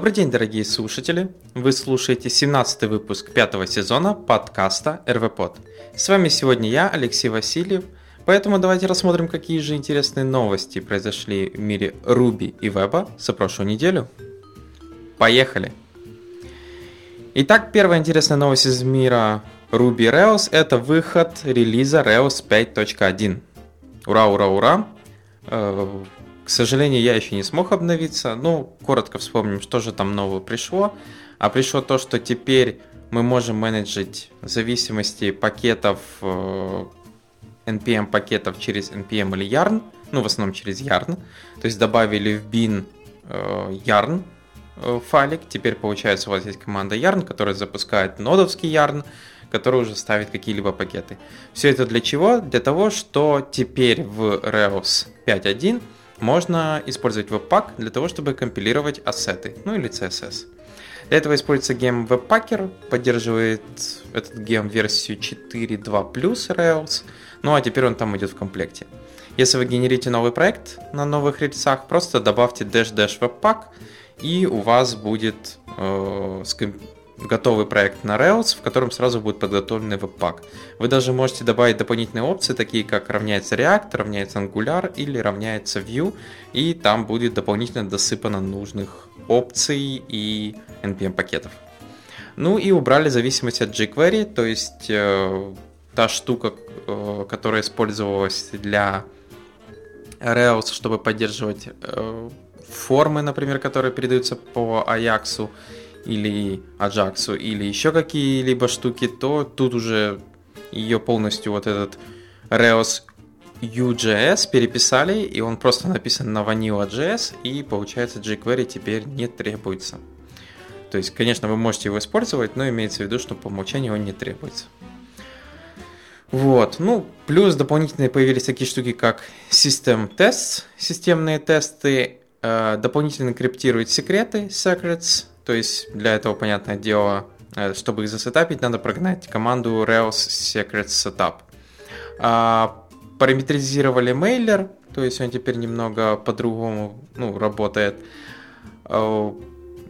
Добрый день, дорогие слушатели! Вы слушаете 17 выпуск пятого сезона подкаста РВПод. С вами сегодня я, Алексей Васильев, поэтому давайте рассмотрим, какие же интересные новости произошли в мире Руби и Веба за прошлую неделю. Поехали! Итак, первая интересная новость из мира Ruby Rails – это выход релиза Rails 5.1. Ура, ура, ура! К сожалению, я еще не смог обновиться. Ну, коротко вспомним, что же там нового пришло. А пришло то, что теперь мы можем менеджить зависимости пакетов, э, NPM пакетов через NPM или Yarn. Ну, в основном через Yarn. То есть добавили в bin э, Yarn э, файлик. Теперь, получается, у вас есть команда Yarn, которая запускает нодовский Yarn, который уже ставит какие-либо пакеты. Все это для чего? Для того, что теперь в Rails 5.1 можно использовать Webpack для того, чтобы компилировать ассеты, ну или CSS. Для этого используется гем Webpacker, поддерживает этот гем версию 4.2 Rails, ну а теперь он там идет в комплекте. Если вы генерите новый проект на новых рельсах, просто добавьте dash-dash Webpack, и у вас будет э, готовый проект на Rails, в котором сразу будет подготовленный веб-пак. Вы даже можете добавить дополнительные опции, такие как равняется React, равняется Angular или равняется Vue, и там будет дополнительно досыпано нужных опций и NPM пакетов. Ну и убрали зависимость от jQuery, то есть э, та штука, э, которая использовалась для Rails, чтобы поддерживать э, формы, например, которые передаются по Ajax, или Ajax, или еще какие-либо штуки, то тут уже ее полностью вот этот Rails UJS переписали, и он просто написан на Vanilla.js, и получается jQuery теперь не требуется. То есть, конечно, вы можете его использовать, но имеется в виду, что по умолчанию он не требуется. Вот, ну, плюс дополнительные появились такие штуки, как System Tests, системные тесты, э, дополнительно криптируют секреты, secrets, то есть для этого, понятное дело, э, чтобы их засетапить, надо прогнать команду Rails Secret Setup. А, параметризировали мейлер, то есть он теперь немного по-другому ну, работает. А,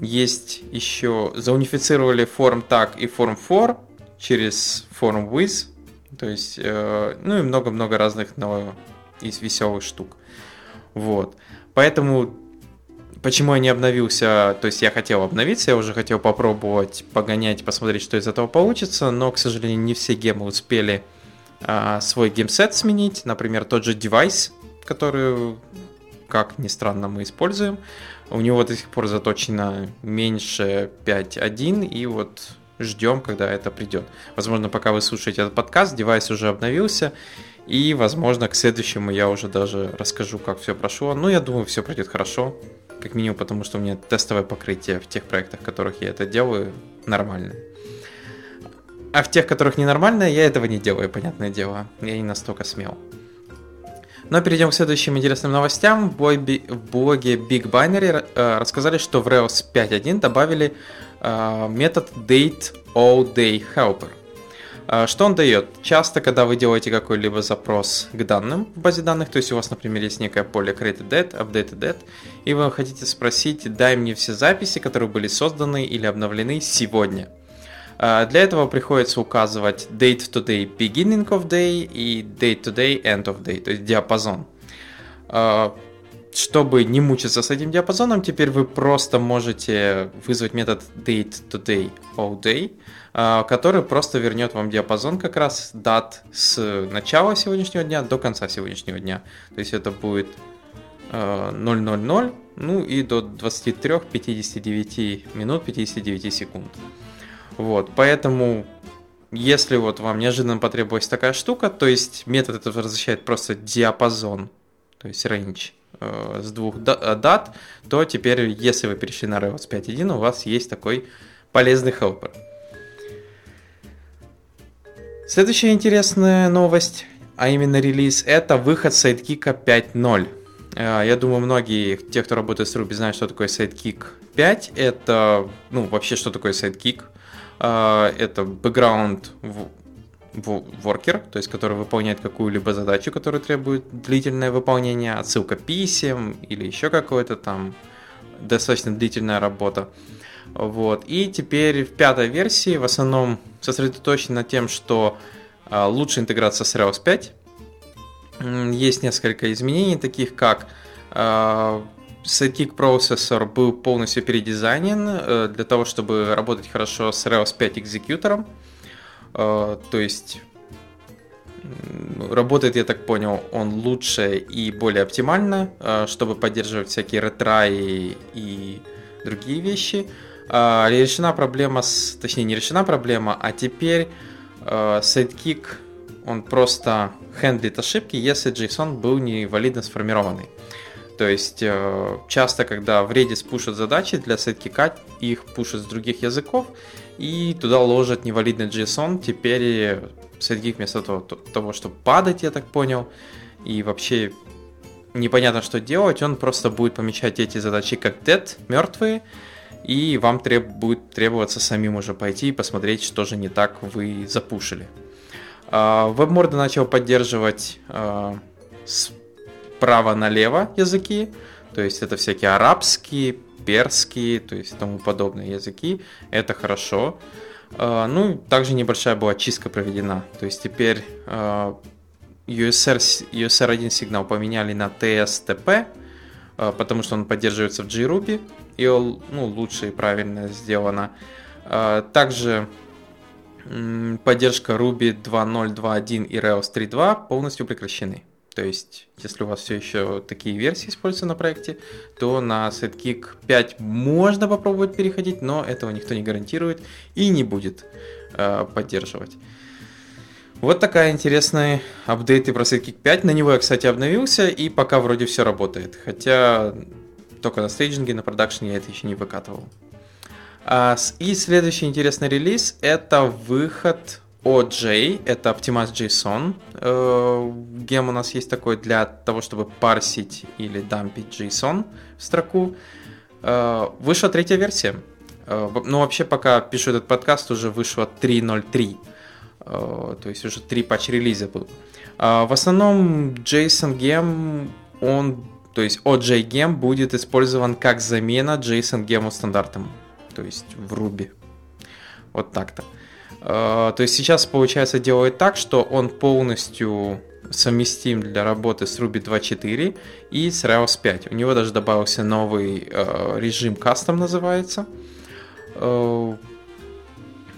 есть еще, заунифицировали form tag и form for через form with, то есть, э, ну и много-много разных но, из веселых штук. Вот. Поэтому Почему я не обновился? То есть я хотел обновиться, я уже хотел попробовать погонять, посмотреть, что из этого получится, но, к сожалению, не все гемы успели а, свой геймсет сменить. Например, тот же девайс, который, как ни странно, мы используем. У него до сих пор заточено меньше 5.1, и вот ждем, когда это придет. Возможно, пока вы слушаете этот подкаст, девайс уже обновился, и, возможно, к следующему я уже даже расскажу, как все прошло. Ну, я думаю, все пройдет хорошо. Как минимум, потому что у меня тестовое покрытие в тех проектах, в которых я это делаю, нормальное. А в тех, которых ненормальное, я этого не делаю, понятное дело. Я не настолько смел. Но перейдем к следующим интересным новостям. В блоге, Big Binary э, рассказали, что в Rails 5.1 добавили э, метод date что он дает? Часто, когда вы делаете какой-либо запрос к данным в базе данных, то есть у вас, например, есть некое поле created date, updated date, и вы хотите спросить, дай мне все записи, которые были созданы или обновлены сегодня. А, для этого приходится указывать date to day beginning of day и date to day end of day, то есть диапазон. А, чтобы не мучиться с этим диапазоном, теперь вы просто можете вызвать метод date to day all day, а, который просто вернет вам диапазон как раз дат с начала сегодняшнего дня до конца сегодняшнего дня. То есть это будет 000, а, ну и до 23, 59 минут, 59 секунд. Вот, поэтому если вот вам неожиданно потребовалась такая штука, то есть метод это возвращает просто диапазон, то есть range э, с двух дат, то теперь, если вы перешли на Rails 5.1, у вас есть такой полезный helper. Следующая интересная новость, а именно релиз, это выход Sidekick 5.0. Э, я думаю, многие, те, кто работает с Ruby, знают, что такое Sidekick 5. Это, ну, вообще, что такое Sidekick. Э, это бэкграунд worker, то есть который выполняет какую-либо задачу, которая требует длительное выполнение, отсылка писем или еще какое-то там достаточно длительная работа. Вот. И теперь в пятой версии в основном сосредоточен на тем, что а, лучше интеграция с Rails 5. Есть несколько изменений, таких как а, Sidekick процессор был полностью передизайнен э, для того, чтобы работать хорошо с Rails 5 экзекьютором. Э, то есть работает, я так понял, он лучше и более оптимально, э, чтобы поддерживать всякие ретраи и другие вещи. Решена проблема, с, точнее не решена проблема, а теперь Sidekick, он просто хендлит ошибки, если JSON был невалидно сформированный. То есть э, часто, когда в Redis пушат задачи для сеткика, их пушат с других языков, и туда ложат невалидный JSON. Теперь сеткик вместо того, того, чтобы падать, я так понял, и вообще непонятно, что делать, он просто будет помечать эти задачи как dead, мертвые, и вам треб, будет требоваться самим уже пойти и посмотреть, что же не так вы запушили. WebMorda начал поддерживать э, справа-налево языки, то есть это всякие арабские, перские, то есть тому подобные языки, это хорошо. А, ну, также небольшая была чистка проведена, то есть теперь а, USR, USR1 сигнал поменяли на TSTP, а, потому что он поддерживается в JRuby, и ну, лучше и правильно сделано. Также поддержка Ruby 2.0, 2.1 и Rails 3.2 полностью прекращены. То есть, если у вас все еще такие версии используются на проекте, то на Sidekick 5 можно попробовать переходить, но этого никто не гарантирует и не будет э, поддерживать. Вот такая интересная апдейты про Sidekick 5. На него я, кстати, обновился, и пока вроде все работает. Хотя только на стейджинге, на продакшене я это еще не выкатывал. А, и следующий интересный релиз это выход OJ, это Optimize JSON. Э, гем у нас есть такой для того, чтобы парсить или дампить JSON в строку. Э, вышла третья версия. Э, ну, вообще, пока пишу этот подкаст, уже вышло 3.03. То есть уже три патч-релиза был. В основном JSON гем, он, то есть OJ гем будет использован как замена JSON гему стандартам. То есть в Ruby. Вот так-то. Э, то есть сейчас, получается, делает так, что он полностью совместим для работы с Ruby 2.4 и с Rails 5. У него даже добавился новый э, режим Custom называется. Э,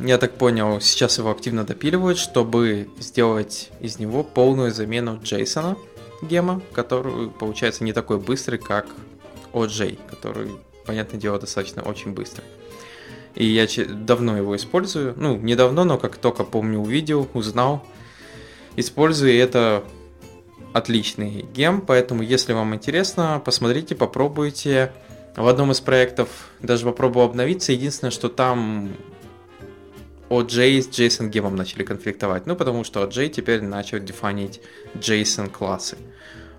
я так понял, сейчас его активно допиливают, чтобы сделать из него полную замену JSON гема, который получается не такой быстрый, как OJ, который, понятное дело, достаточно очень быстрый. И я давно его использую. Ну, не давно, но как только помню, увидел, узнал. Использую, это отличный гем, поэтому если вам интересно, посмотрите, попробуйте. В одном из проектов даже попробовал обновиться. Единственное, что там OJ с JSON гемом начали конфликтовать. Ну, потому что OJ теперь начал дефанить JSON классы.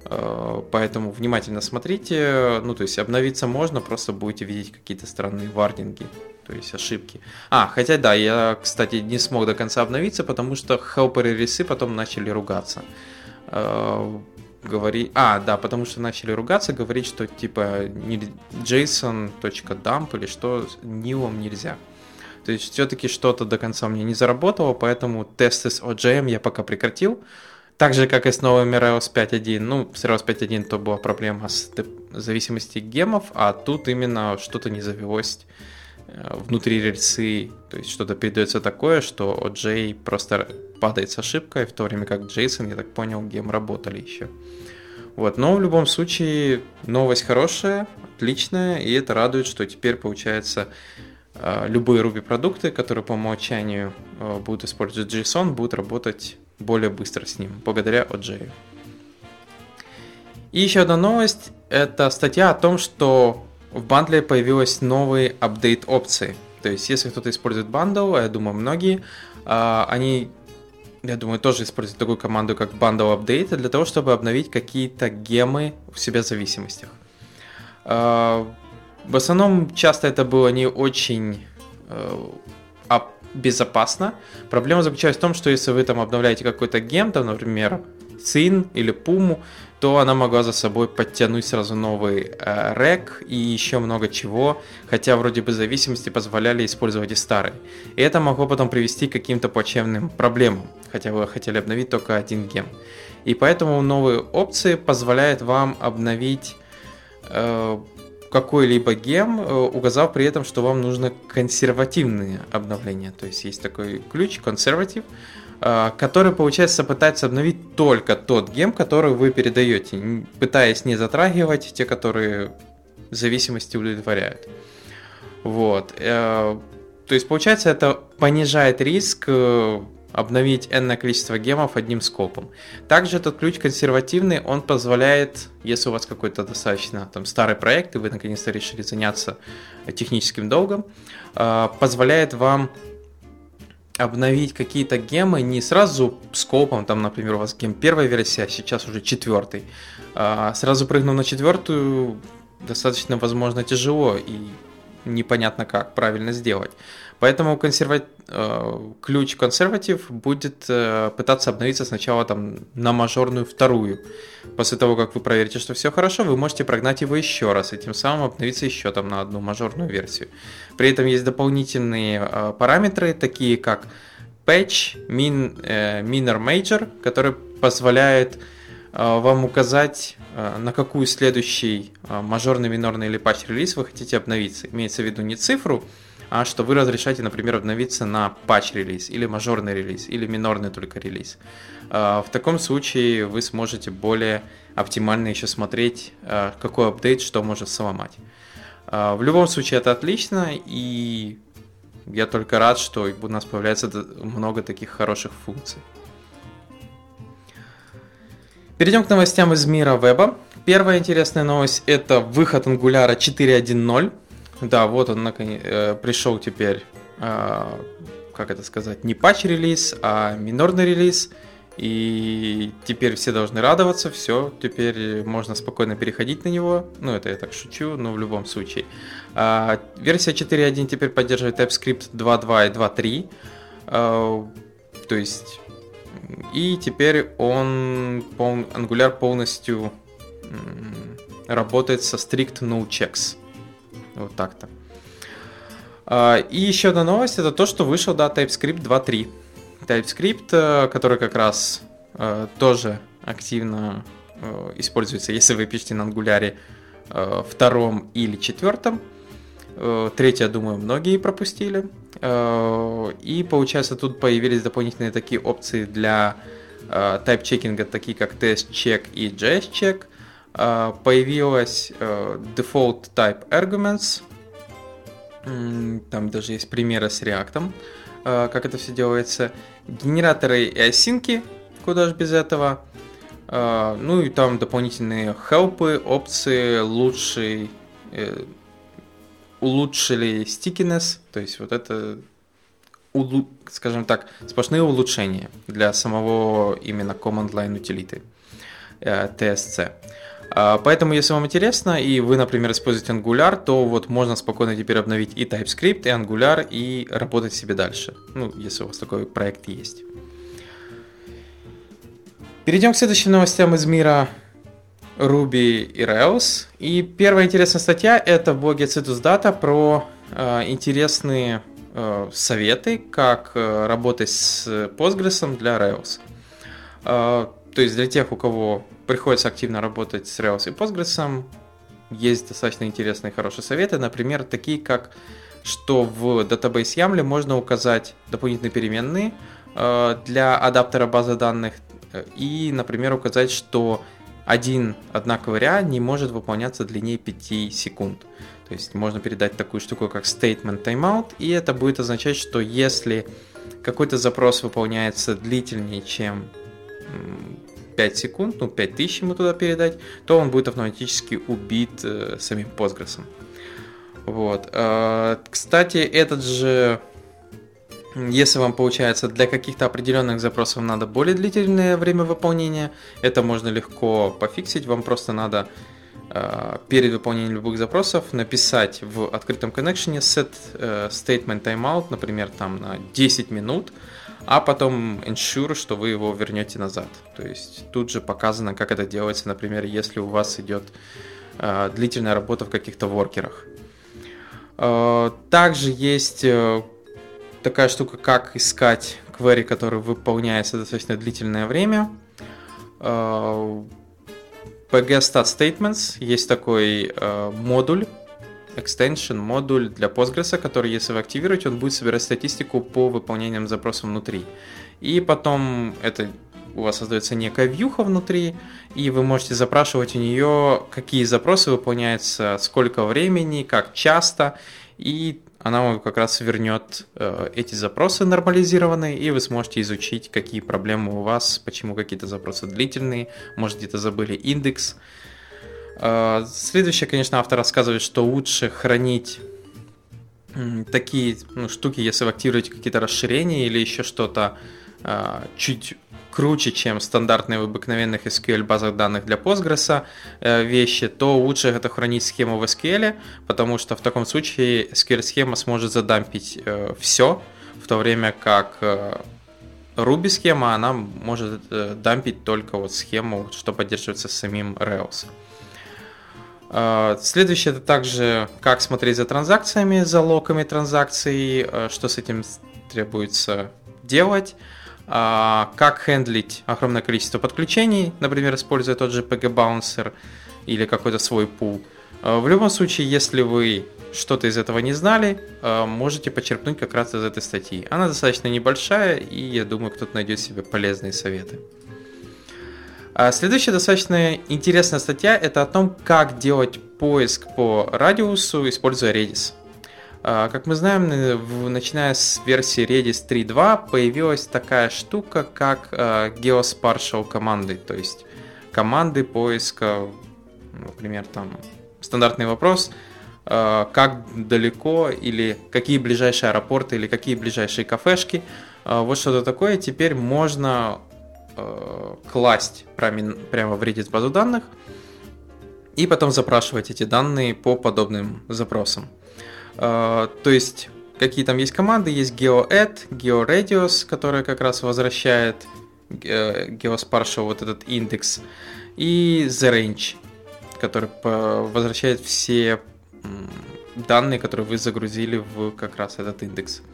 Э, поэтому внимательно смотрите. Ну, то есть обновиться можно, просто будете видеть какие-то странные вардинги то есть ошибки. А, хотя да, я, кстати, не смог до конца обновиться, потому что хелперы рисы потом начали ругаться. Э, говори... А, да, потому что начали ругаться, говорить, что типа json.dump или что, нилом нельзя. То есть все-таки что-то до конца мне не заработало, поэтому тесты с OJM я пока прекратил. Так же, как и с новыми Rails 5.1. Ну, с Rails 5.1 то была проблема с зависимости гемов, а тут именно что-то не завелось Э, внутри рельсы, то есть что-то передается такое, что OJ просто падает с ошибкой, в то время как Джейсон, я так понял, гем работали еще. Вот, но в любом случае новость хорошая, отличная, и это радует, что теперь получается э, любые Ruby продукты, которые по умолчанию э, будут использовать JSON, будут работать более быстро с ним, благодаря OJ. И еще одна новость, это статья о том, что в бандле появилась новые апдейт опции. То есть, если кто-то использует бандл, а я думаю, многие, а, они, я думаю, тоже используют такую команду, как bundle update, для того, чтобы обновить какие-то гемы в себя зависимостях. А, в основном, часто это было не очень безопасно. Проблема заключается в том, что если вы там обновляете какой-то гем, там, например, Цин или Пуму, то она могла за собой подтянуть сразу новый э, рек и еще много чего, хотя вроде бы зависимости позволяли использовать и старые. И это могло потом привести к каким-то плачевным проблемам, хотя вы хотели обновить только один гем. И поэтому новые опции позволяют вам обновить э, какой-либо гем, э, указав при этом, что вам нужно консервативные обновления. То есть есть такой ключ, консерватив, а, который, получается, пытается обновить только тот гем, который вы передаете, пытаясь не затрагивать те, которые зависимости удовлетворяют. Вот. Э, то есть, получается, это понижает риск э, обновить n количество гемов одним скопом. Также этот ключ консервативный, он позволяет, если у вас какой-то достаточно там, старый проект, и вы наконец-то решили заняться техническим долгом, э, позволяет вам обновить какие-то гемы не сразу скопом, там, например, у вас гем первая версия, а сейчас уже четвертый. А сразу прыгнув на четвертую, достаточно, возможно, тяжело и непонятно как правильно сделать. Поэтому консерва... Э, ключ консерватив будет э, пытаться обновиться сначала там на мажорную вторую. После того, как вы проверите, что все хорошо, вы можете прогнать его еще раз и тем самым обновиться еще там на одну мажорную версию. При этом есть дополнительные э, параметры, такие как patch, min, minor major, который позволяет вам указать, на какую следующий мажорный, минорный или патч релиз вы хотите обновиться. Имеется в виду не цифру, что вы разрешаете, например, обновиться на патч-релиз или мажорный релиз или минорный только релиз. А, в таком случае вы сможете более оптимально еще смотреть, а, какой апдейт что может сломать. А, в любом случае это отлично, и я только рад, что у нас появляется много таких хороших функций. Перейдем к новостям из мира веба. Первая интересная новость – это выход Angular 4.1.0. Да, вот он наконец, э, пришел теперь, э, как это сказать, не патч-релиз, а минорный релиз. И теперь все должны радоваться, все, теперь можно спокойно переходить на него. Ну, это я так шучу, но в любом случае. А, версия 4.1 теперь поддерживает TypeScript 2.2 и 2.3. А, то есть... И теперь он, Angular полностью работает со strict no checks. Вот так-то. А, и еще одна новость, это то, что вышел, да, TypeScript 2.3. TypeScript, э, который как раз э, тоже активно э, используется, если вы пишете на Angular втором или четвертом. Третье, думаю, многие пропустили. И получается, тут появились дополнительные такие опции для тайп-чекинга, такие как test-check и JS-check. А, появилась э, default type arguments. Там даже есть примеры с React, э, как это все делается. Генераторы и осинки, куда же без этого. Ну и там дополнительные хелпы, опции, лучший, э, улучшили stickiness, то есть вот это скажем так, сплошные улучшения для самого именно command line утилиты TSC. А, поэтому, если вам интересно, и вы, например, используете Angular, то вот можно спокойно теперь обновить и TypeScript, и Angular, и работать себе дальше. Ну, если у вас такой проект есть. Перейдем к следующим новостям из мира Ruby и Rails. И первая интересная статья это в блоге Citus Data про э, интересные э, советы, как э, работать с Postgres для Rails. Э, то есть для тех, у кого приходится активно работать с Rails и Postgres, есть достаточно интересные и хорошие советы. Например, такие как, что в Database YAML можно указать дополнительные переменные э, для адаптера базы данных э, и, например, указать, что один однаковый ряд не может выполняться длиннее 5 секунд. То есть можно передать такую штуку, как statement timeout, и это будет означать, что если какой-то запрос выполняется длительнее, чем 5 секунд, ну 5000 ему туда передать, то он будет автоматически убит э, самим Postgres. Вот. Э, кстати, этот же, если вам получается для каких-то определенных запросов надо более длительное время выполнения, это можно легко пофиксить, вам просто надо э, перед выполнением любых запросов написать в открытом коннекшене set э, statement timeout, например, там на 10 минут, а потом ensure, что вы его вернете назад. То есть тут же показано, как это делается, например, если у вас идет э, длительная работа в каких-то воркерах. Э, также есть э, такая штука, как искать query, который выполняется достаточно длительное время. Э, PG Stat Statements есть такой э, модуль, extension модуль для Postgres, который, если вы активируете, он будет собирать статистику по выполнениям запросов внутри. И потом это у вас создается некая вьюха внутри, и вы можете запрашивать у нее, какие запросы выполняются, сколько времени, как часто, и она вам как раз вернет э, эти запросы нормализированные, и вы сможете изучить, какие проблемы у вас, почему какие-то запросы длительные, может где-то забыли индекс. Э, следующее, конечно, автор рассказывает, что лучше хранить такие ну, штуки, если вы активируете какие-то расширения или еще что-то э, чуть круче, чем стандартные в обыкновенных SQL базах данных для Postgres э, вещи, то лучше это хранить схему в SQL, потому что в таком случае SQL-схема сможет задампить э, все, в то время как э, Ruby схема, она может дампить только вот схему, что поддерживается самим Rails. Следующее это также как смотреть за транзакциями, за локами транзакций, что с этим требуется делать. А, как хендлить огромное количество подключений, например, используя тот же PG Bouncer или какой-то свой пул. А, в любом случае, если вы что-то из этого не знали, а, можете почерпнуть как раз из этой статьи. Она достаточно небольшая, и я думаю, кто-то найдет себе полезные советы. Следующая достаточно интересная статья – это о том, как делать поиск по радиусу, используя Redis. А, как мы знаем, начиная с версии Redis 3.2 появилась такая штука, как а, geospatial команды, то есть команды поиска, например, там стандартный вопрос, а, как далеко или какие ближайшие аэропорты или какие ближайшие кафешки, вот что-то такое теперь можно класть прямо в Redis базу данных и потом запрашивать эти данные по подобным запросам. А, то есть, какие там есть команды, есть GeoAdd, GeoRadius, которая как раз возвращает э, GeoSpartial вот этот индекс, и TheRange, который возвращает все данные, которые вы загрузили в как раз этот индекс. А,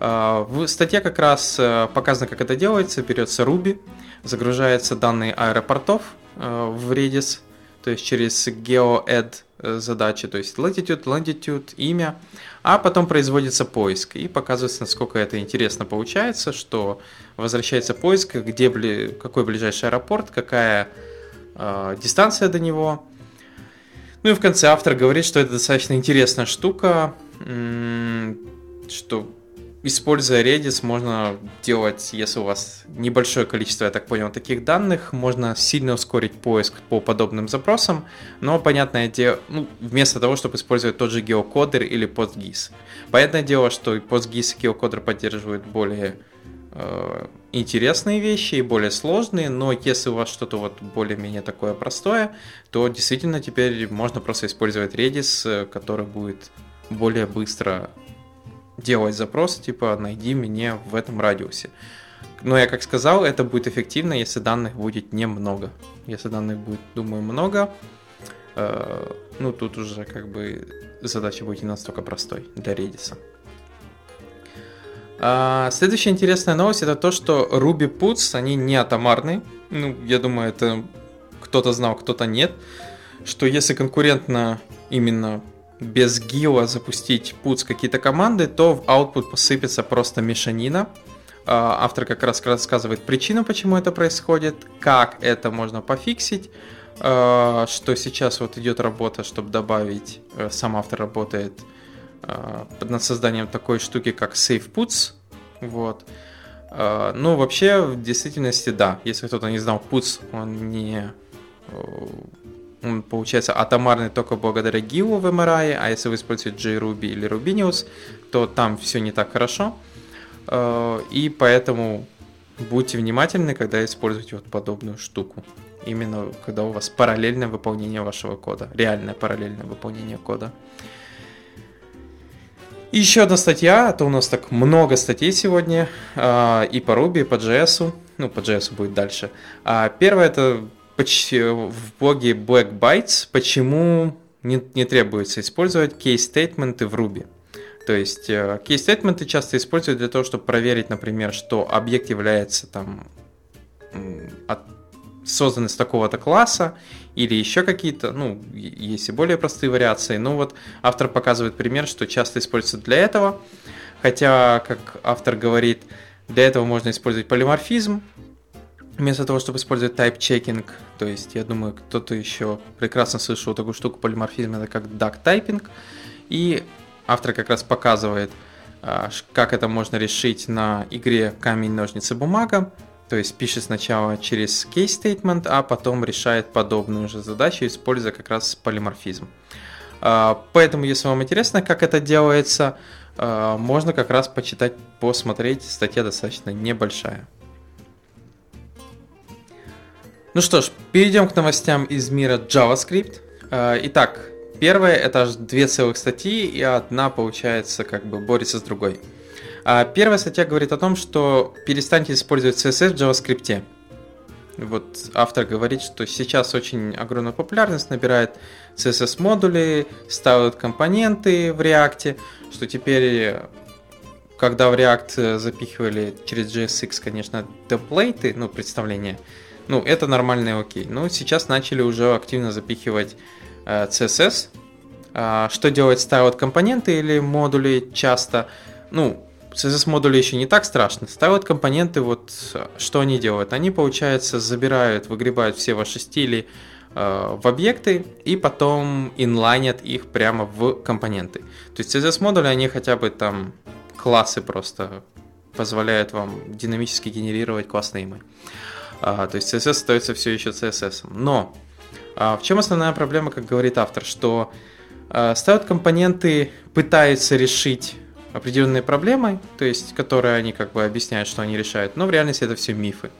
в статье как раз э, показано, как это делается. Берется Ruby, загружаются данные аэропортов э, в Redis, то есть через GeoAdd Э, задачи, то есть latitude, longitude, имя, а потом производится поиск и показывается, насколько это интересно получается, что возвращается поиск, где какой ближайший аэропорт, какая э, дистанция до него. Ну и в конце автор говорит, что это достаточно интересная штука, что Используя Redis, можно делать, если у вас небольшое количество, я так понял, таких данных, можно сильно ускорить поиск по подобным запросам, но, понятное дело, ну, вместо того, чтобы использовать тот же геокодер или PostGIS. Понятное дело, что и PostGIS и геокодер поддерживают более э, интересные вещи и более сложные, но если у вас что-то вот более-менее такое простое, то действительно теперь можно просто использовать Redis, э, который будет более быстро делать запрос, типа найди меня в этом радиусе. Но я как сказал, это будет эффективно, если данных будет немного. Если данных будет, думаю, много, э, ну тут уже как бы задача будет не настолько простой для Redis. А, следующая интересная новость это то, что Ruby Puts, они не атомарны. Ну, я думаю, это кто-то знал, кто-то нет. Что если конкурентно именно без гила запустить пуц какие-то команды, то в output посыпется просто мешанина. А, автор как раз рассказывает причину, почему это происходит, как это можно пофиксить, а, что сейчас вот идет работа, чтобы добавить, э, сам автор работает а, над созданием такой штуки, как Save Puts. Вот. Ну, вообще, в действительности, да. Если кто-то не знал, Puts, он не он получается атомарный только благодаря гилу в MRI, а если вы используете JRuby или Rubinius, то там все не так хорошо. Э, и поэтому будьте внимательны, когда используете вот подобную штуку. именно когда у вас параллельное выполнение вашего кода, реальное параллельное выполнение кода. И еще одна статья, а то у нас так много статей сегодня, а, и по Ruby, и по JS, ну, по JS будет дальше. А первое это в блоге Black Bytes, почему не, не требуется использовать case-стейтменты в Ruby. То есть э, case-стейтменты часто используют для того, чтобы проверить, например, что объект является там от, создан из такого-то класса, или еще какие-то, ну, есть и более простые вариации. Но вот автор показывает пример, что часто используется для этого. Хотя, как автор говорит, для этого можно использовать полиморфизм, вместо того, чтобы использовать checking. То есть, я думаю, кто-то еще прекрасно слышал такую штуку полиморфизм, это как typing. И автор как раз показывает, а, как это можно решить на игре камень, ножницы, бумага. То есть пишет сначала через case statement, а потом решает подобную же задачу, используя как раз полиморфизм. А, поэтому, если вам интересно, как это делается, а, можно как раз почитать, посмотреть. Статья достаточно небольшая. Ну что ж, перейдем к новостям из мира JavaScript. А, итак, первая это аж две целых статьи, и одна, получается, как бы борется с другой. А первая статья говорит о том, что перестаньте использовать CSS в JavaScript. Вот автор говорит, что сейчас очень огромную популярность набирает CSS-модули, ставят компоненты в React, что теперь, когда в React запихивали через JSX, конечно, темплейты, ну, представление, ну, это нормально и окей. Но сейчас начали уже активно запихивать э, CSS. А, что делать ставят компоненты или модули часто? Ну, CSS модули еще не так страшно. Ставят компоненты, вот что они делают? Они, получается, забирают, выгребают все ваши стили э, в объекты и потом инлайнят их прямо в компоненты. То есть CSS модули, они хотя бы там классы просто позволяют вам динамически генерировать классные имя. А, то есть CSS остается все еще CSS. Но а, в чем основная проблема, как говорит автор, что а, ставят компоненты, пытаются решить определенные проблемы, то есть которые они как бы объясняют, что они решают, но в реальности это все мифы.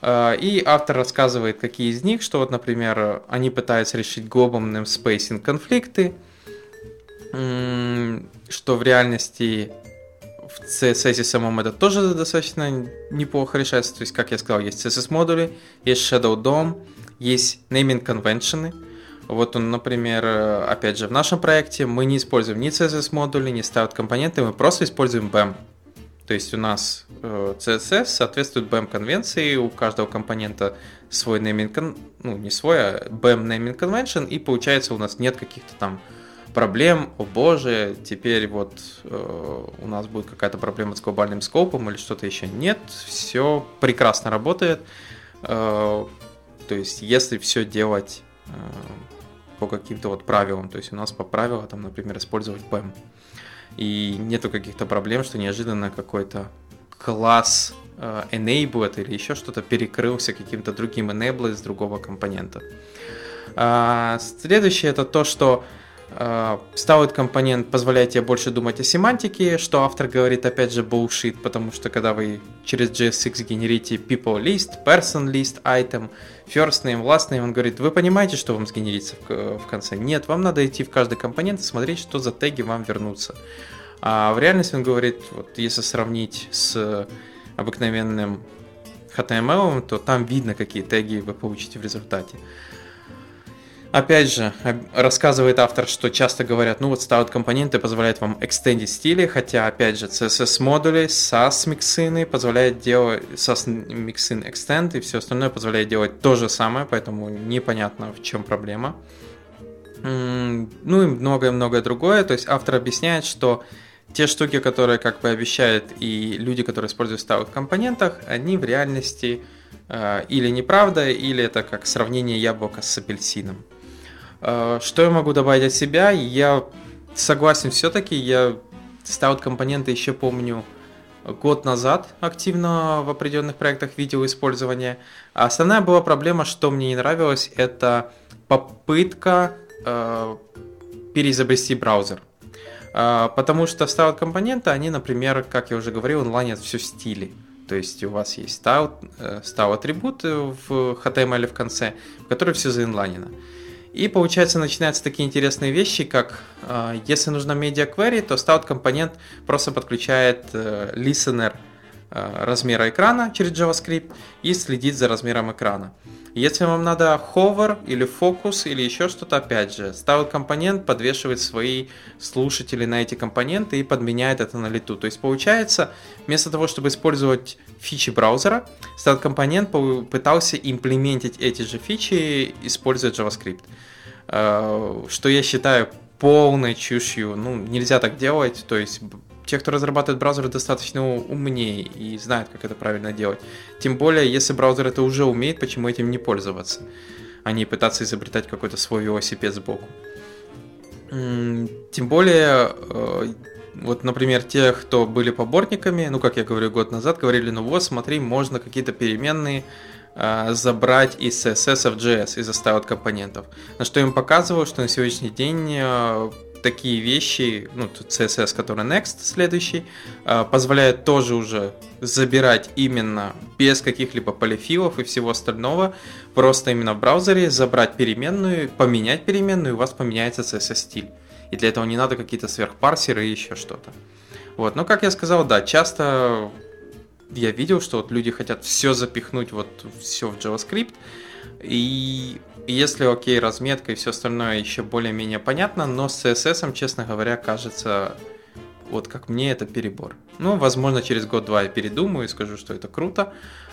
А, и автор рассказывает, какие из них, что вот, например, они пытаются решить глобальным spacing конфликты, что в реальности в CSS это тоже достаточно неплохо решается. То есть, как я сказал, есть CSS-модули, есть Shadow DOM, есть naming convention, вот он, например, опять же, в нашем проекте мы не используем ни CSS-модули, ни ставят компоненты, мы просто используем BAM. То есть у нас э, CSS соответствует BAM конвенции, у каждого компонента свой naming, ну не свой, а BAM naming convention, и получается у нас нет каких-то там проблем, о боже, теперь вот э, у нас будет какая-то проблема с глобальным скопом или что-то еще. Нет, все прекрасно работает. Э, то есть если все делать э, по каким-то вот правилам. То есть у нас по правилам, там, например, использовать BEM. И нету каких-то проблем, что неожиданно какой-то класс э, enabled или еще что-то перекрылся каким-то другим enable из другого компонента. А, следующее это то, что Uh, ставит компонент позволяет тебе больше думать о семантике, что автор говорит опять же bullshit, потому что когда вы через JSX генерите people list, person list, item, first name, last name, он говорит, вы понимаете, что вам сгенерится в, в конце? Нет, вам надо идти в каждый компонент и смотреть, что за теги вам вернутся. А в реальности он говорит, вот если сравнить с обыкновенным HTML, то там видно, какие теги вы получите в результате. Опять же, рассказывает автор, что часто говорят, ну вот ставят компоненты позволяют вам экстендить стили, хотя, опять же, CSS модули, SAS миксины позволяют делать, SAS миксин extend и все остальное позволяет делать то же самое, поэтому непонятно в чем проблема. Ну и многое-многое другое, то есть автор объясняет, что те штуки, которые как бы обещают и люди, которые используют ставят в компонентах, они в реальности э, или неправда, или это как сравнение яблока с апельсином. Э, что я могу добавить от себя? Я согласен все-таки, я ставил компоненты еще помню год назад активно в определенных проектах видео использования. А основная была проблема, что мне не нравилось, это попытка э, переизобрести браузер. Э, потому что ставят компоненты, они, например, как я уже говорил, онлайнят все в стиле. То есть у вас есть style, э, style атрибут в HTML в конце, в который все заинлайнено. И получается начинаются такие интересные вещи, как э, если нужна media query, то style компонент просто подключает э, listener э, размера экрана через JavaScript и следит за размером экрана. Если вам надо hover или focus или еще что-то, опять же, ставит компонент, подвешивает свои слушатели на эти компоненты и подменяет это на лету. То есть получается, вместо того, чтобы использовать фичи браузера, ставит компонент пытался имплементить эти же фичи, используя JavaScript. Э, что я считаю полной чушью. Ну, нельзя так делать. То есть те, кто разрабатывает браузеры, достаточно умнее и знают, как это правильно делать. Тем более, если браузер это уже умеет, почему этим не пользоваться, а не пытаться изобретать какой-то свой велосипед сбоку. Тем более, э, вот, например, те, кто были поборниками, ну, как я говорю, год назад, говорили, ну вот, смотри, можно какие-то переменные забрать из CSS в JS, из оставок компонентов. На что им показываю, что на сегодняшний день э, такие вещи, ну, тут CSS, который next следующий, а, позволяет тоже уже забирать именно без каких-либо полифилов и всего остального, просто именно в браузере забрать переменную, поменять переменную, и у вас поменяется CSS стиль. И для этого не надо какие-то сверхпарсеры и еще что-то. Вот, но как я сказал, да, часто я видел, что вот люди хотят все запихнуть, вот все в JavaScript, и если окей, разметка и все остальное еще более-менее понятно, но с CSS, честно говоря, кажется, вот как мне это перебор. Ну, возможно, через год-два я передумаю и скажу, что это круто,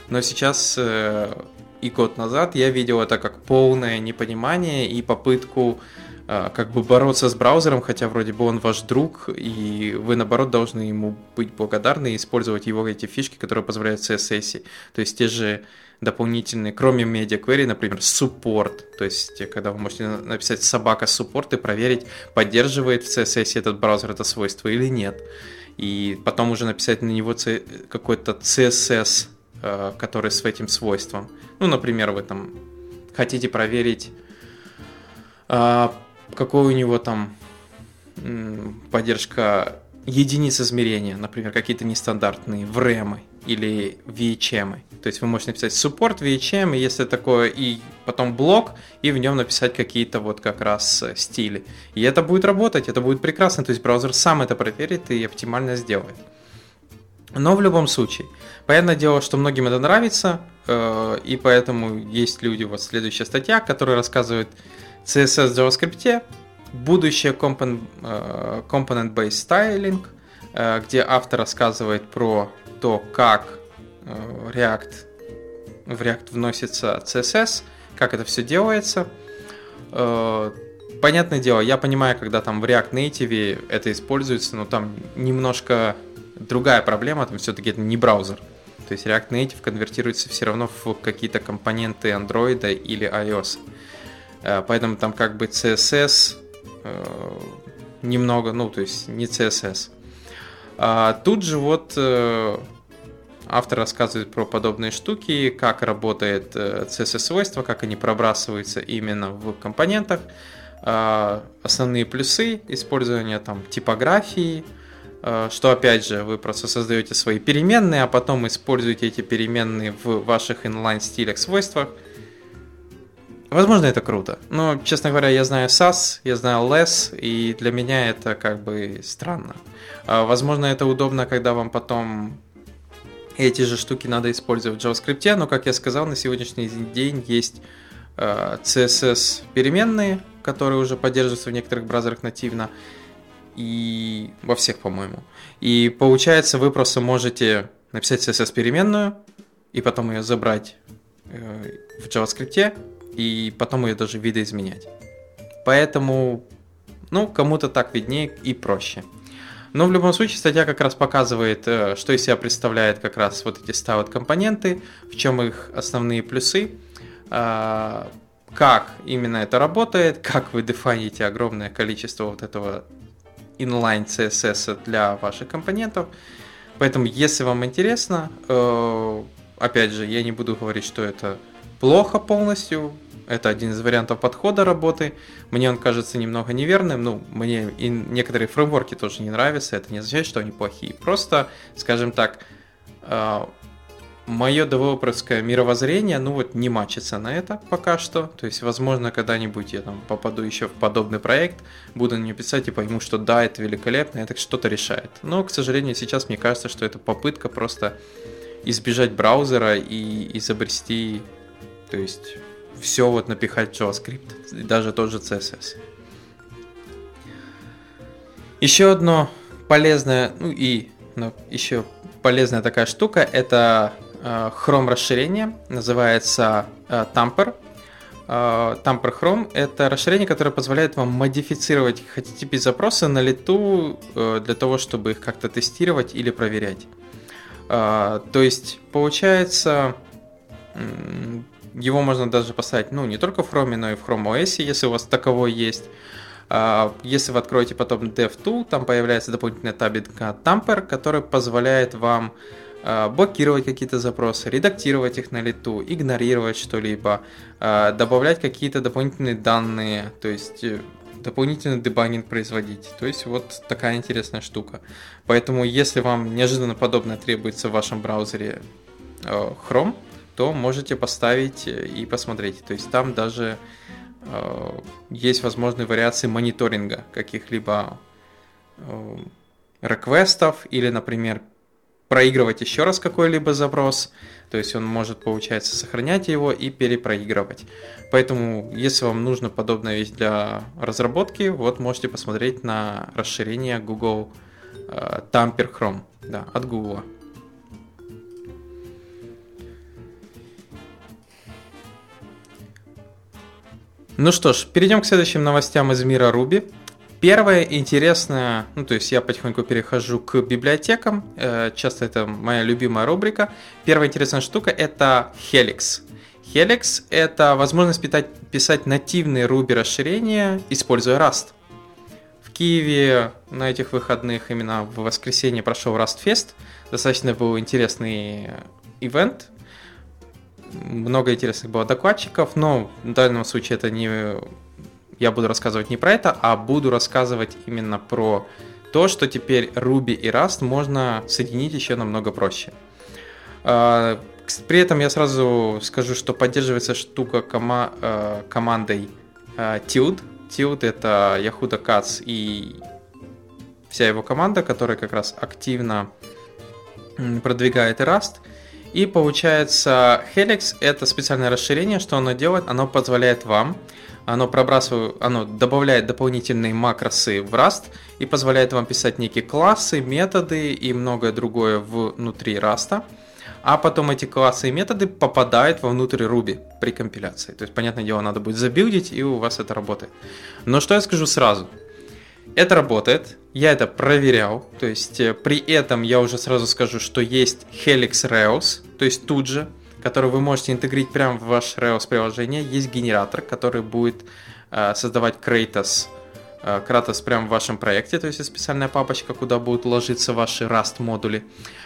но сейчас э, и год назад я видел это как полное непонимание и попытку как бы бороться с браузером, хотя вроде бы он ваш друг, и вы, наоборот, должны ему быть благодарны и использовать его эти фишки, которые позволяют CSS. То есть те же дополнительные, кроме media query, например, support, то есть когда вы можете написать собака support и проверить, поддерживает в CSS этот браузер это свойство или нет. И потом уже написать на него какой-то CSS, э, который с этим свойством. Ну, например, вы там хотите проверить, э, какой у него там поддержка единиц измерения, например, какие-то нестандартные VRAM или VHM. То есть вы можете написать support VHM, если такое, и потом блок, и в нем написать какие-то вот как раз э, стили. И это будет работать, это будет прекрасно, то есть браузер сам это проверит и оптимально сделает. Но в любом случае, понятное дело, что многим это нравится, э, и поэтому есть люди, вот следующая статья, которая рассказывает CSS в JavaScript, будущее Component, э, Component Styling, э, где автор рассказывает про то, как э, React в React вносится CSS, как это все делается. Понятное дело, я понимаю, когда там в React Native это используется, но там немножко другая проблема, там все-таки это не браузер. То есть React Native конвертируется все равно в какие-то компоненты Android или iOS. Поэтому там как бы CSS Э, немного, ну, то есть не CSS. А тут же вот э, автор рассказывает про подобные штуки, как работает э, CSS-свойства, как они пробрасываются именно в компонентах, а, основные плюсы использования там типографии, что опять же вы просто создаете свои переменные, а потом используете эти переменные в ваших inline стилях свойствах – Возможно, это круто. Но, честно говоря, я знаю SAS, я знаю Less, и для меня это как бы странно. А, возможно, это удобно, когда вам потом эти же штуки надо использовать в JavaScript, но, как я сказал, на сегодняшний день есть а, CSS переменные, которые уже поддерживаются в некоторых браузерах нативно, и во всех, по-моему. И получается, вы просто можете написать CSS переменную, и потом ее забрать э, в JavaScript, и потом ее даже видоизменять. Поэтому, ну, кому-то так виднее и проще. Но в любом случае статья как раз показывает, э, что из себя представляет как раз вот эти ставят компоненты, в чем их основные плюсы, а, как именно это работает, как вы дефините огромное количество вот этого inline CSS для ваших компонентов. Поэтому, если вам интересно, э, опять же, я не буду говорить, что это плохо полностью. Это один из вариантов подхода работы. Мне он кажется немного неверным. Ну, мне и некоторые фреймворки тоже не нравятся. Это не означает, что они плохие. Просто, скажем так, э, мое девелоперское мировоззрение, ну вот, не мачится на это пока что. То есть, возможно, когда-нибудь я там попаду еще в подобный проект, буду на нее писать и пойму, что да, это великолепно, это что-то решает. Но, к сожалению, сейчас мне кажется, что это попытка просто избежать браузера и изобрести, то есть, все вот напихать JavaScript, даже тот же CSS. Еще одно полезное, ну и ну, еще полезная такая штука, это э, Chrome расширение, называется э, Tamper. Э, Tamper Chrome – это расширение, которое позволяет вам модифицировать HTTP запросы на лету для того, чтобы их как-то тестировать или проверять. То есть, получается, его можно даже поставить, ну, не только в Chrome, но и в Chrome OS, если у вас таковой есть. Если вы откроете потом DevTool, там появляется дополнительная табинка Tamper, которая позволяет вам а, блокировать какие-то запросы, редактировать их на лету, игнорировать что-либо, а, добавлять какие-то дополнительные данные, то есть э, дополнительный дебагинг производить. То есть вот такая интересная штука. Поэтому если вам неожиданно подобное требуется в вашем браузере э, Chrome, то можете поставить э, и посмотреть. То есть там даже есть возможные вариации мониторинга каких-либо реквестов или, например, проигрывать еще раз какой-либо запрос, то есть он может, получается, сохранять его и перепроигрывать. Поэтому, если вам нужно подобная вещь для разработки, вот можете посмотреть на расширение Google э, Tamper Chrome да, от Google. Ну что ж, перейдем к следующим новостям из мира Ruby. Первое интересное, ну то есть я потихоньку перехожу к библиотекам, э, часто это моя любимая рубрика. Первая интересная штука это Helix. Helix это возможность писать, писать нативные Ruby расширения, используя Rust. В Киеве на этих выходных, именно в воскресенье прошел Rust Fest. Достаточно был интересный ивент. Много интересных было докладчиков, но в данном случае это не я буду рассказывать не про это, а буду рассказывать именно про то, что теперь Ruby и Rust можно соединить еще намного проще. А, при этом я сразу скажу, что поддерживается штука кома а, командой а, Tilde. Tilde это Yahuda Katz и вся его команда, которая как раз активно продвигает Rust. И получается, Helix это специальное расширение, что оно делает, оно позволяет вам оно пробрасывает, оно добавляет дополнительные макросы в Rust и позволяет вам писать некие классы, методы и многое другое внутри Rust. А потом эти классы и методы попадают вовнутрь Ruby при компиляции. То есть, понятное дело, надо будет забилдить, и у вас это работает. Но что я скажу сразу? Это работает, я это проверял, то есть э, при этом я уже сразу скажу, что есть Helix Rails, то есть тут же, который вы можете интегрировать прямо в ваш Rails приложение. Есть генератор, который будет э, создавать Kratos, э, Kratos прямо в вашем проекте, то есть специальная папочка, куда будут ложиться ваши Rust модули,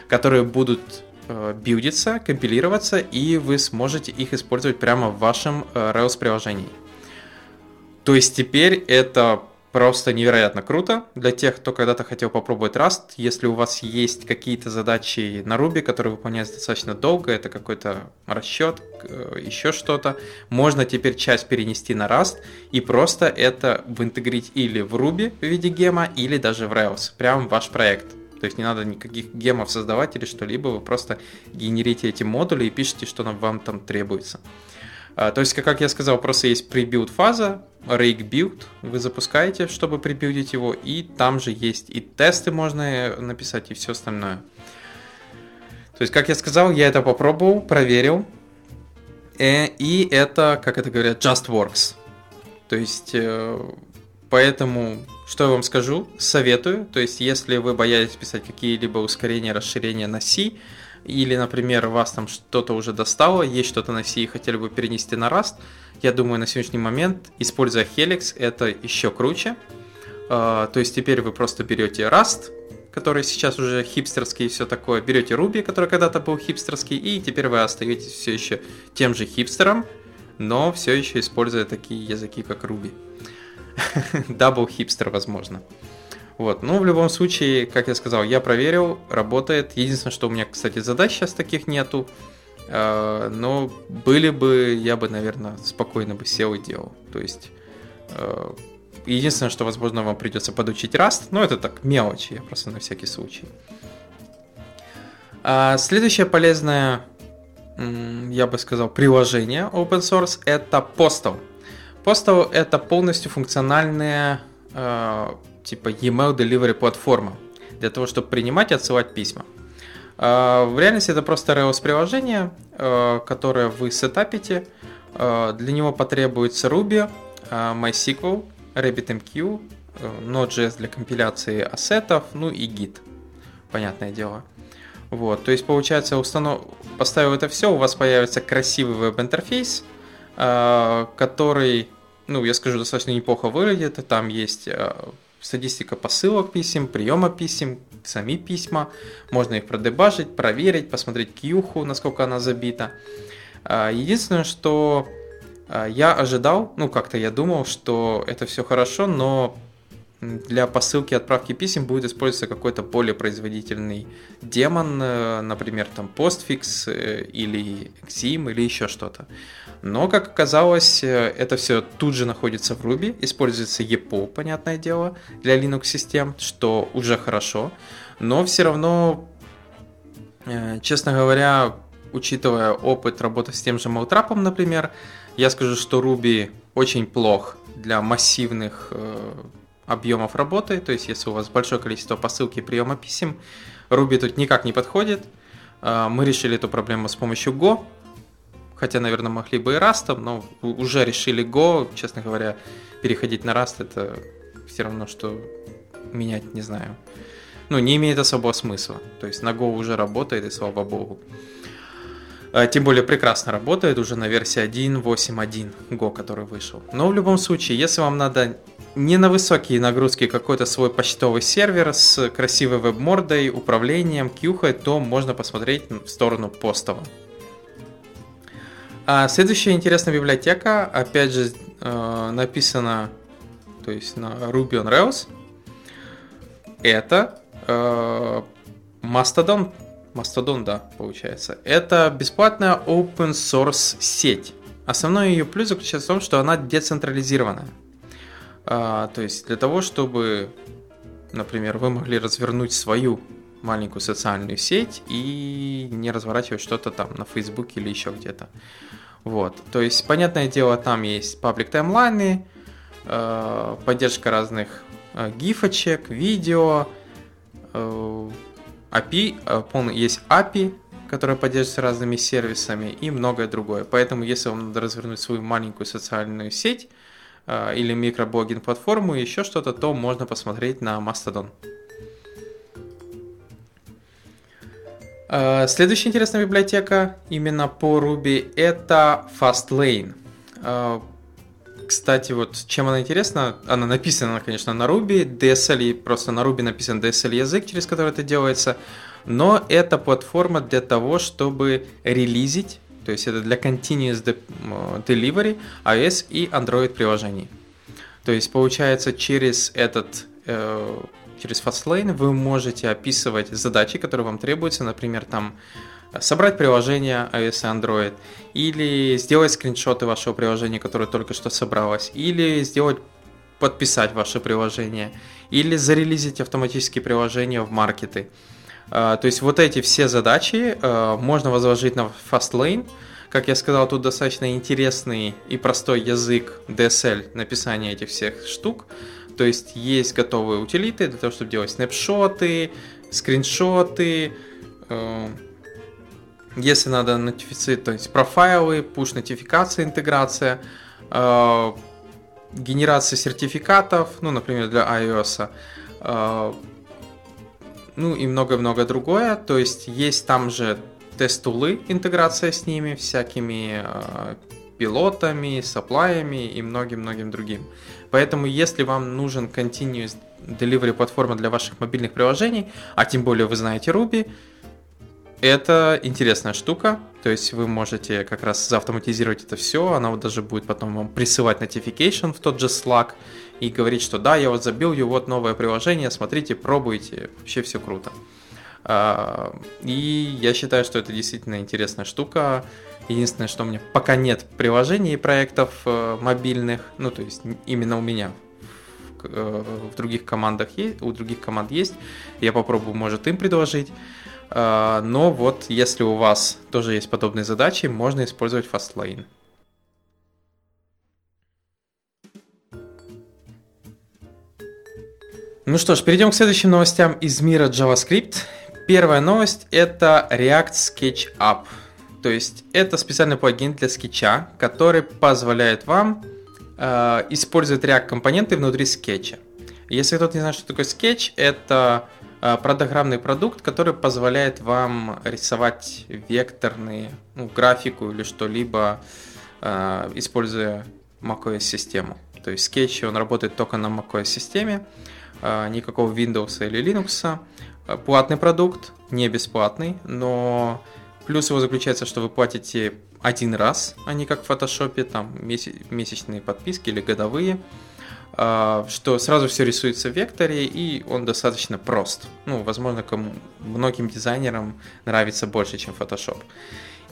которые будут э, билдиться, компилироваться, и вы сможете их использовать прямо в вашем э, Rails приложении. То есть теперь это Просто невероятно круто для тех, кто когда-то хотел попробовать Rust. Если у вас есть какие-то задачи на Ruby, которые выполняются достаточно долго, это какой-то расчет, э, еще что-то, можно теперь часть перенести на Rust и просто это интегрить или в Ruby в виде гема, или даже в Rails, прямо в ваш проект. То есть не надо никаких гемов создавать или что-либо, вы просто генерите эти модули и пишите, что вам там требуется. А, то есть, как я сказал, просто есть прибилд фаза, rake build вы запускаете, чтобы прибилдить его, и там же есть и тесты можно э, написать, и все остальное. То есть, как я сказал, я это попробовал, проверил, э, и это, как это говорят, just works. То есть, э, поэтому, что я вам скажу, советую, то есть, если вы боялись писать какие-либо ускорения, расширения на C, или, например, вас там что-то уже достало, есть что-то на C и хотели бы перенести на Rust, я думаю, на сегодняшний момент, используя Helix, это еще круче. А, то есть теперь вы просто берете Rust, который сейчас уже хипстерский и все такое, берете Ruby, который когда-то был хипстерский, и теперь вы остаетесь все еще тем же хипстером, но все еще используя такие языки, как Ruby. Double хипстер, возможно. Вот. Ну, в любом случае, как я сказал, я проверил, работает. Единственное, что у меня, кстати, задач сейчас таких нету. Э, но были бы, я бы, наверное, спокойно бы сел и делал. То есть э, единственное, что, возможно, вам придется подучить Rust, но это так мелочи, я просто на всякий случай. А следующее полезное, я бы сказал, приложение open source это Postal. Postal это полностью функциональная э, типа email delivery платформа для того, чтобы принимать и отсылать письма. А, в реальности это просто Rails приложение, а, которое вы сетапите. А, для него потребуется Ruby, MySQL, RabbitMQ, Node.js для компиляции ассетов, ну и Git. Понятное дело. Вот, то есть получается, установ... поставив это все, у вас появится красивый веб-интерфейс, который, ну, я скажу, достаточно неплохо выглядит. Там есть статистика посылок писем, приема писем, сами письма. Можно их продебажить, проверить, посмотреть кьюху, насколько она забита. А, единственное, что а, я ожидал, ну как-то я думал, что это все хорошо, но для посылки и отправки писем будет использоваться какой-то более производительный демон, э, например, там Postfix э, или Xim или еще что-то. Но, как оказалось, э, это все тут же находится в Ruby, используется EPO, понятное дело, для Linux систем, что уже хорошо. Но все равно, честно говоря, учитывая опыт работы с тем же Moutrap, например, я скажу, что Ruby очень плох для массивных объемов работы, то есть если у вас большое количество посылки и приема писем, Ruby тут никак не подходит. А, мы решили эту проблему с помощью Go, хотя, наверное, могли бы и Rust, но уже решили Go, честно говоря, переходить на Rust это все равно, что менять, не знаю. Ну, не имеет особого смысла. То есть на Go уже работает, и слава богу. А, тем более прекрасно работает уже на версии 1.8.1 Go, который вышел. Но в любом случае, если вам надо не на высокие нагрузки какой-то свой почтовый сервер с красивой веб-мордой, управлением, кьюхой, то можно посмотреть в сторону постова. А следующая интересная библиотека, опять же, э, написана то есть на Ruby on Rails. Это э, Mastodon. Mastodon, да, получается. Это бесплатная open source сеть. Основной ее плюс заключается в том, что она децентрализированная. А, то есть для того, чтобы, например, вы могли развернуть свою маленькую социальную сеть и не разворачивать что-то там на Фейсбуке или еще где-то. Вот. То есть, понятное дело, там есть паблик таймлайны, э, поддержка разных э, гифочек, видео, э, API, есть API, которая поддерживается разными сервисами и многое другое. Поэтому, если вам надо развернуть свою маленькую социальную сеть, или микроблогинг платформу, еще что-то, то можно посмотреть на Mastodon. А, следующая интересная библиотека именно по Ruby это Fastlane. А, кстати, вот чем она интересна, она написана, конечно, на Ruby, DSL, просто на Ruby написан DSL язык, через который это делается, но это платформа для того, чтобы релизить то есть это для Continuous Delivery iOS и Android приложений. То есть получается через этот э, через Fastlane вы можете описывать задачи, которые вам требуются, например, там собрать приложение iOS и Android, или сделать скриншоты вашего приложения, которое только что собралось, или сделать подписать ваше приложение, или зарелизить автоматические приложения в маркеты. То есть вот эти все задачи а, можно возложить на Fastlane. Как я сказал, тут достаточно интересный и простой язык DSL написания этих всех штук. То есть есть готовые утилиты для того, чтобы делать снапшоты, скриншоты, а, если надо нотифицировать, то есть профайлы, push нотификация, интеграция, генерация сертификатов, ну, например, для iOS, ну и много-много другое. То есть есть там же тест-тулы, интеграция с ними, всякими э, пилотами, саплаями и многим-многим другим. Поэтому, если вам нужен continuous delivery платформа для ваших мобильных приложений, а тем более вы знаете Ruby, это интересная штука, то есть вы можете как раз заавтоматизировать это все, она вот даже будет потом вам присылать notification в тот же Slack и говорить, что да, я вот забил ее, вот новое приложение, смотрите, пробуйте, вообще все круто. И я считаю, что это действительно интересная штука. Единственное, что у меня пока нет приложений и проектов э, мобильных, ну то есть именно у меня э, в других командах есть, у других команд есть. Я попробую, может, им предложить. Но вот если у вас тоже есть подобные задачи, можно использовать Fastlane. Ну что ж, перейдем к следующим новостям из мира JavaScript. Первая новость это React SketchUp. То есть это специальный плагин для скетча, который позволяет вам э, использовать React компоненты внутри скетча. Если кто-то не знает, что такое скетч, это э, программный продукт, который позволяет вам рисовать векторные, ну, графику или что-либо, э, используя macOS систему. То есть скетч, он работает только на macOS системе. А, никакого Windows или Linux. Платный продукт, не бесплатный, но плюс его заключается, что вы платите один раз, а не как в Photoshop, там месячные подписки или годовые, что сразу все рисуется в векторе, и он достаточно прост. Ну, возможно, кому, многим дизайнерам нравится больше, чем Photoshop.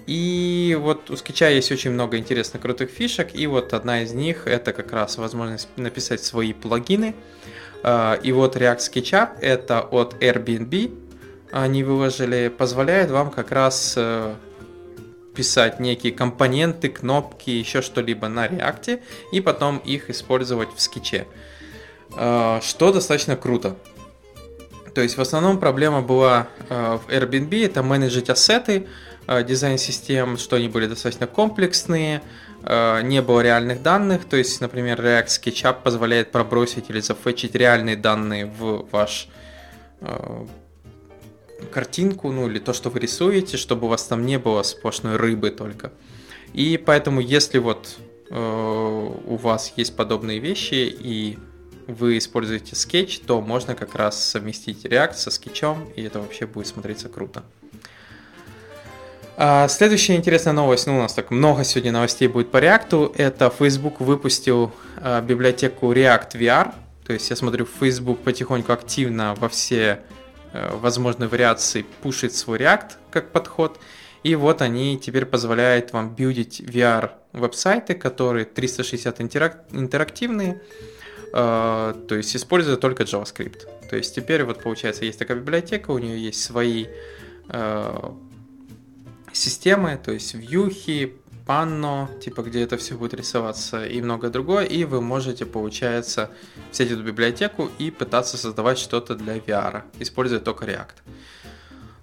И вот у скетча есть очень много интересных крутых фишек, и вот одна из них это как раз возможность написать свои плагины, а, и вот React SketchUp это от Airbnb, они выложили, позволяет вам как раз э, писать некие компоненты, кнопки, еще что-либо на React и потом их использовать в скетче. А, что достаточно круто. То есть в основном проблема была э, в Airbnb, это менеджить ассеты, э, дизайн систем, что они были достаточно комплексные, не было реальных данных, то есть, например, React SketchUp позволяет пробросить или зафетчить реальные данные в ваш картинку, ну или то, что вы рисуете, чтобы у вас там не было сплошной рыбы только. И поэтому, если вот э, у вас есть подобные вещи и вы используете Sketch, то можно как раз совместить React со скетчом, и это вообще будет смотреться круто. А, следующая интересная новость, ну у нас так много сегодня новостей будет по React, это Facebook выпустил а, библиотеку React VR, то есть я смотрю, Facebook потихоньку активно во все возможные вариации пушит свой React как подход, и вот они теперь позволяют вам билдить VR веб-сайты, которые 360 интерак- интерактивные, то есть используя только JavaScript. То есть теперь вот получается есть такая библиотека, у нее есть свои системы, то есть вьюхи, панно, типа где это все будет рисоваться и многое другое, и вы можете, получается, взять эту библиотеку и пытаться создавать что-то для VR, используя только React.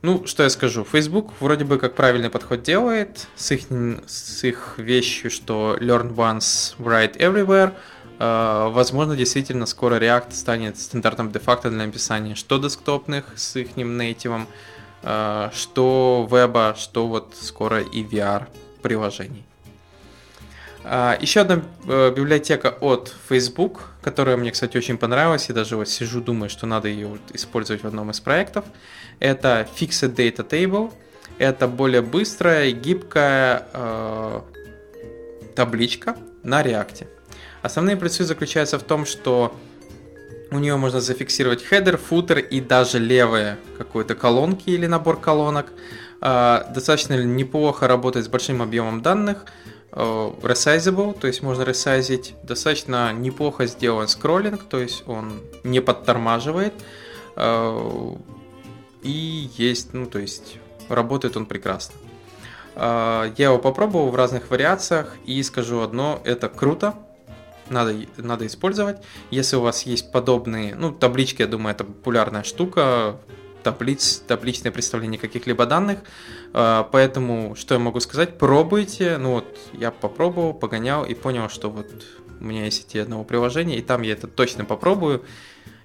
Ну, что я скажу, Facebook вроде бы как правильный подход делает с их, с их вещью, что learn once, write everywhere. Uh, возможно, действительно скоро React станет стандартом де-факто для написания что десктопных с их нейтивом, Э, что веба, что вот скоро и VR приложений. А, Еще одна э, библиотека от Facebook, которая мне, кстати, очень понравилась, и даже вот сижу, думаю, что надо ее использовать в одном из проектов. Это Fixed Data Table. Это более быстрая гибкая э, табличка на React. Основные плюсы заключаются в том, что у нее можно зафиксировать хедер, футер и даже левые какой-то колонки или набор колонок. А, достаточно неплохо работает с большим объемом данных. А, resizable, то есть можно ресайзить. Достаточно неплохо сделан скроллинг, то есть он не подтормаживает. А, и есть, ну то есть работает он прекрасно. Я его попробовал в разных вариациях и скажу одно, это круто, надо, надо использовать. Если у вас есть подобные, ну, таблички, я думаю, это популярная штука, таблиц, табличное представление каких-либо данных. А, поэтому, что я могу сказать, пробуйте. Ну вот, я попробовал, погонял и понял, что вот у меня есть эти одного приложения, и там я это точно попробую.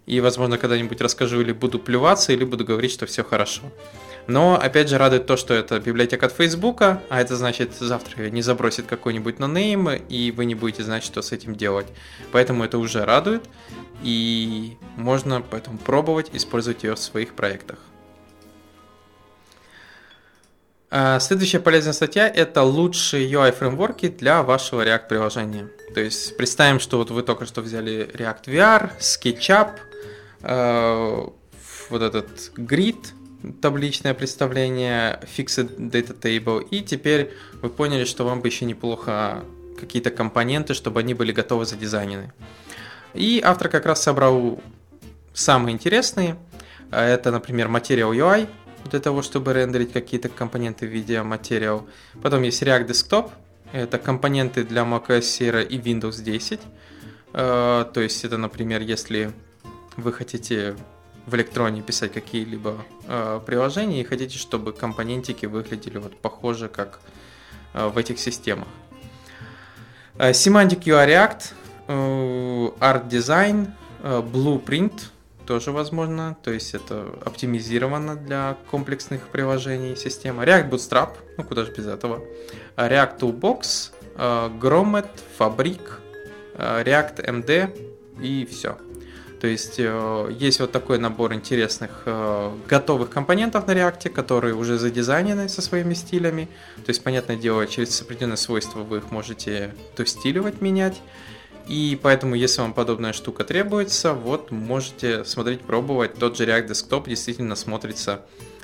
И, возможно, когда-нибудь расскажу или буду плеваться, или буду говорить, что все хорошо. Но, опять же, радует то, что это библиотека от Фейсбука, а это значит, завтра не забросит какой-нибудь нонейм, и вы не будете знать, что с этим делать. Поэтому это уже радует, и можно поэтому пробовать использовать ее в своих проектах. А, следующая полезная статья – это лучшие UI-фреймворки для вашего React-приложения. То есть представим, что вот вы только что взяли React VR, SketchUp, э, вот этот Grid – табличное представление, Fixed Data Table, и теперь вы поняли, что вам бы еще неплохо какие-то компоненты, чтобы они были готовы задизайнены. И автор как раз собрал самые интересные. Это, например, Material UI, для того, чтобы рендерить какие-то компоненты в виде Material. Потом есть React Desktop, это компоненты для macOS Sierra и Windows 10. Э, то есть это, например, если вы хотите в электроне писать какие-либо э, приложения и хотите, чтобы компонентики выглядели вот похоже, как э, в этих системах. Semantic UI React, Art Design, Blueprint тоже возможно, то есть это оптимизировано для комплексных приложений система. React Bootstrap, ну куда же без этого. React Toolbox, Grommet, Fabric, React MD и все. То есть э, есть вот такой набор интересных э, готовых компонентов на React, которые уже задизайнены со своими стилями. То есть, понятное дело, через определенные свойства вы их можете то стиливать, менять. И поэтому, если вам подобная штука требуется, вот можете смотреть, пробовать. Тот же React Desktop действительно смотрится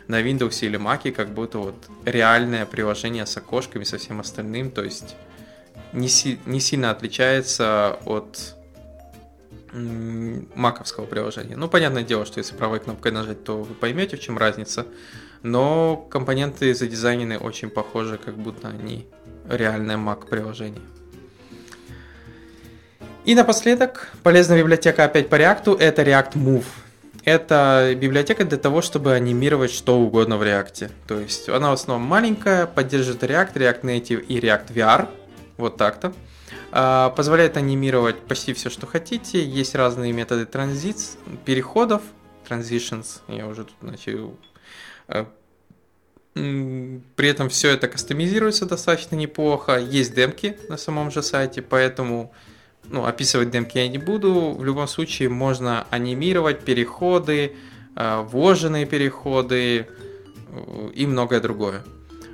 на Windows или Mac как будто вот реальное приложение с окошками, со всем остальным. То есть не, си- не сильно отличается от маковского приложения. Ну, понятное дело, что если правой кнопкой нажать, то вы поймете, в чем разница. Но компоненты задизайнены очень похожи, как будто они реальное Mac приложение. И напоследок, полезная библиотека опять по React, это React Move. Это библиотека для того, чтобы анимировать что угодно в React. То есть она в основном маленькая, поддерживает React, React Native и React VR. Вот так-то. А, позволяет анимировать почти все, что хотите. Есть разные методы транзит, переходов, transitions, я уже тут начал. А, при этом все это кастомизируется достаточно неплохо. Есть демки на самом же сайте, поэтому ну, описывать демки я не буду. В любом случае можно анимировать переходы, а, вложенные переходы э, и многое другое.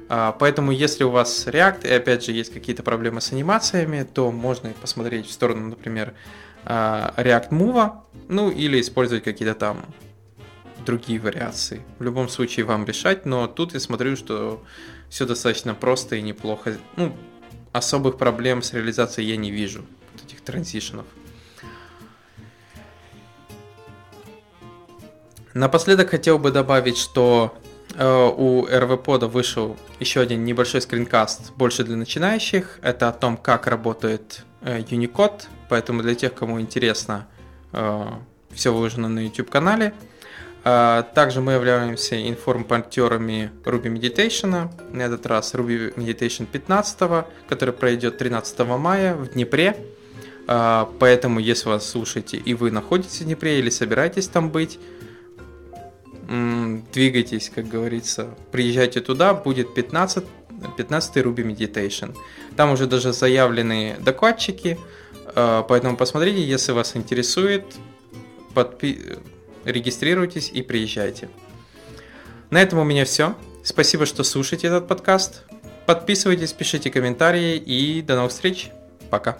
А, поэтому, если у вас React, и опять же есть какие-то проблемы с анимациями, то можно посмотреть в сторону, например, а, React Move, ну или использовать какие-то там другие вариации. В любом случае вам решать, но тут я смотрю, что все достаточно просто и неплохо. Ну, особых проблем с реализацией я не вижу вот этих транзишенов. Напоследок хотел бы добавить, что у RV-пода вышел еще один небольшой скринкаст, больше для начинающих. Это о том, как работает э, Unicode, поэтому для тех, кому интересно, э, все выложено на YouTube-канале. Также мы являемся информпортерами Ruby Meditation, на этот раз Ruby Meditation 15, который пройдет 13 мая в Днепре. Поэтому, если вас слушаете и вы находитесь в Днепре или собираетесь там быть, двигайтесь, как говорится, приезжайте туда, будет 15, 15 Ruby Meditation. Там уже даже заявлены докладчики, э, поэтому посмотрите, если вас интересует, подпи... регистрируйтесь и приезжайте. На этом у меня все. Спасибо, что слушаете этот подкаст. Подписывайтесь, пишите комментарии и до новых встреч. Пока.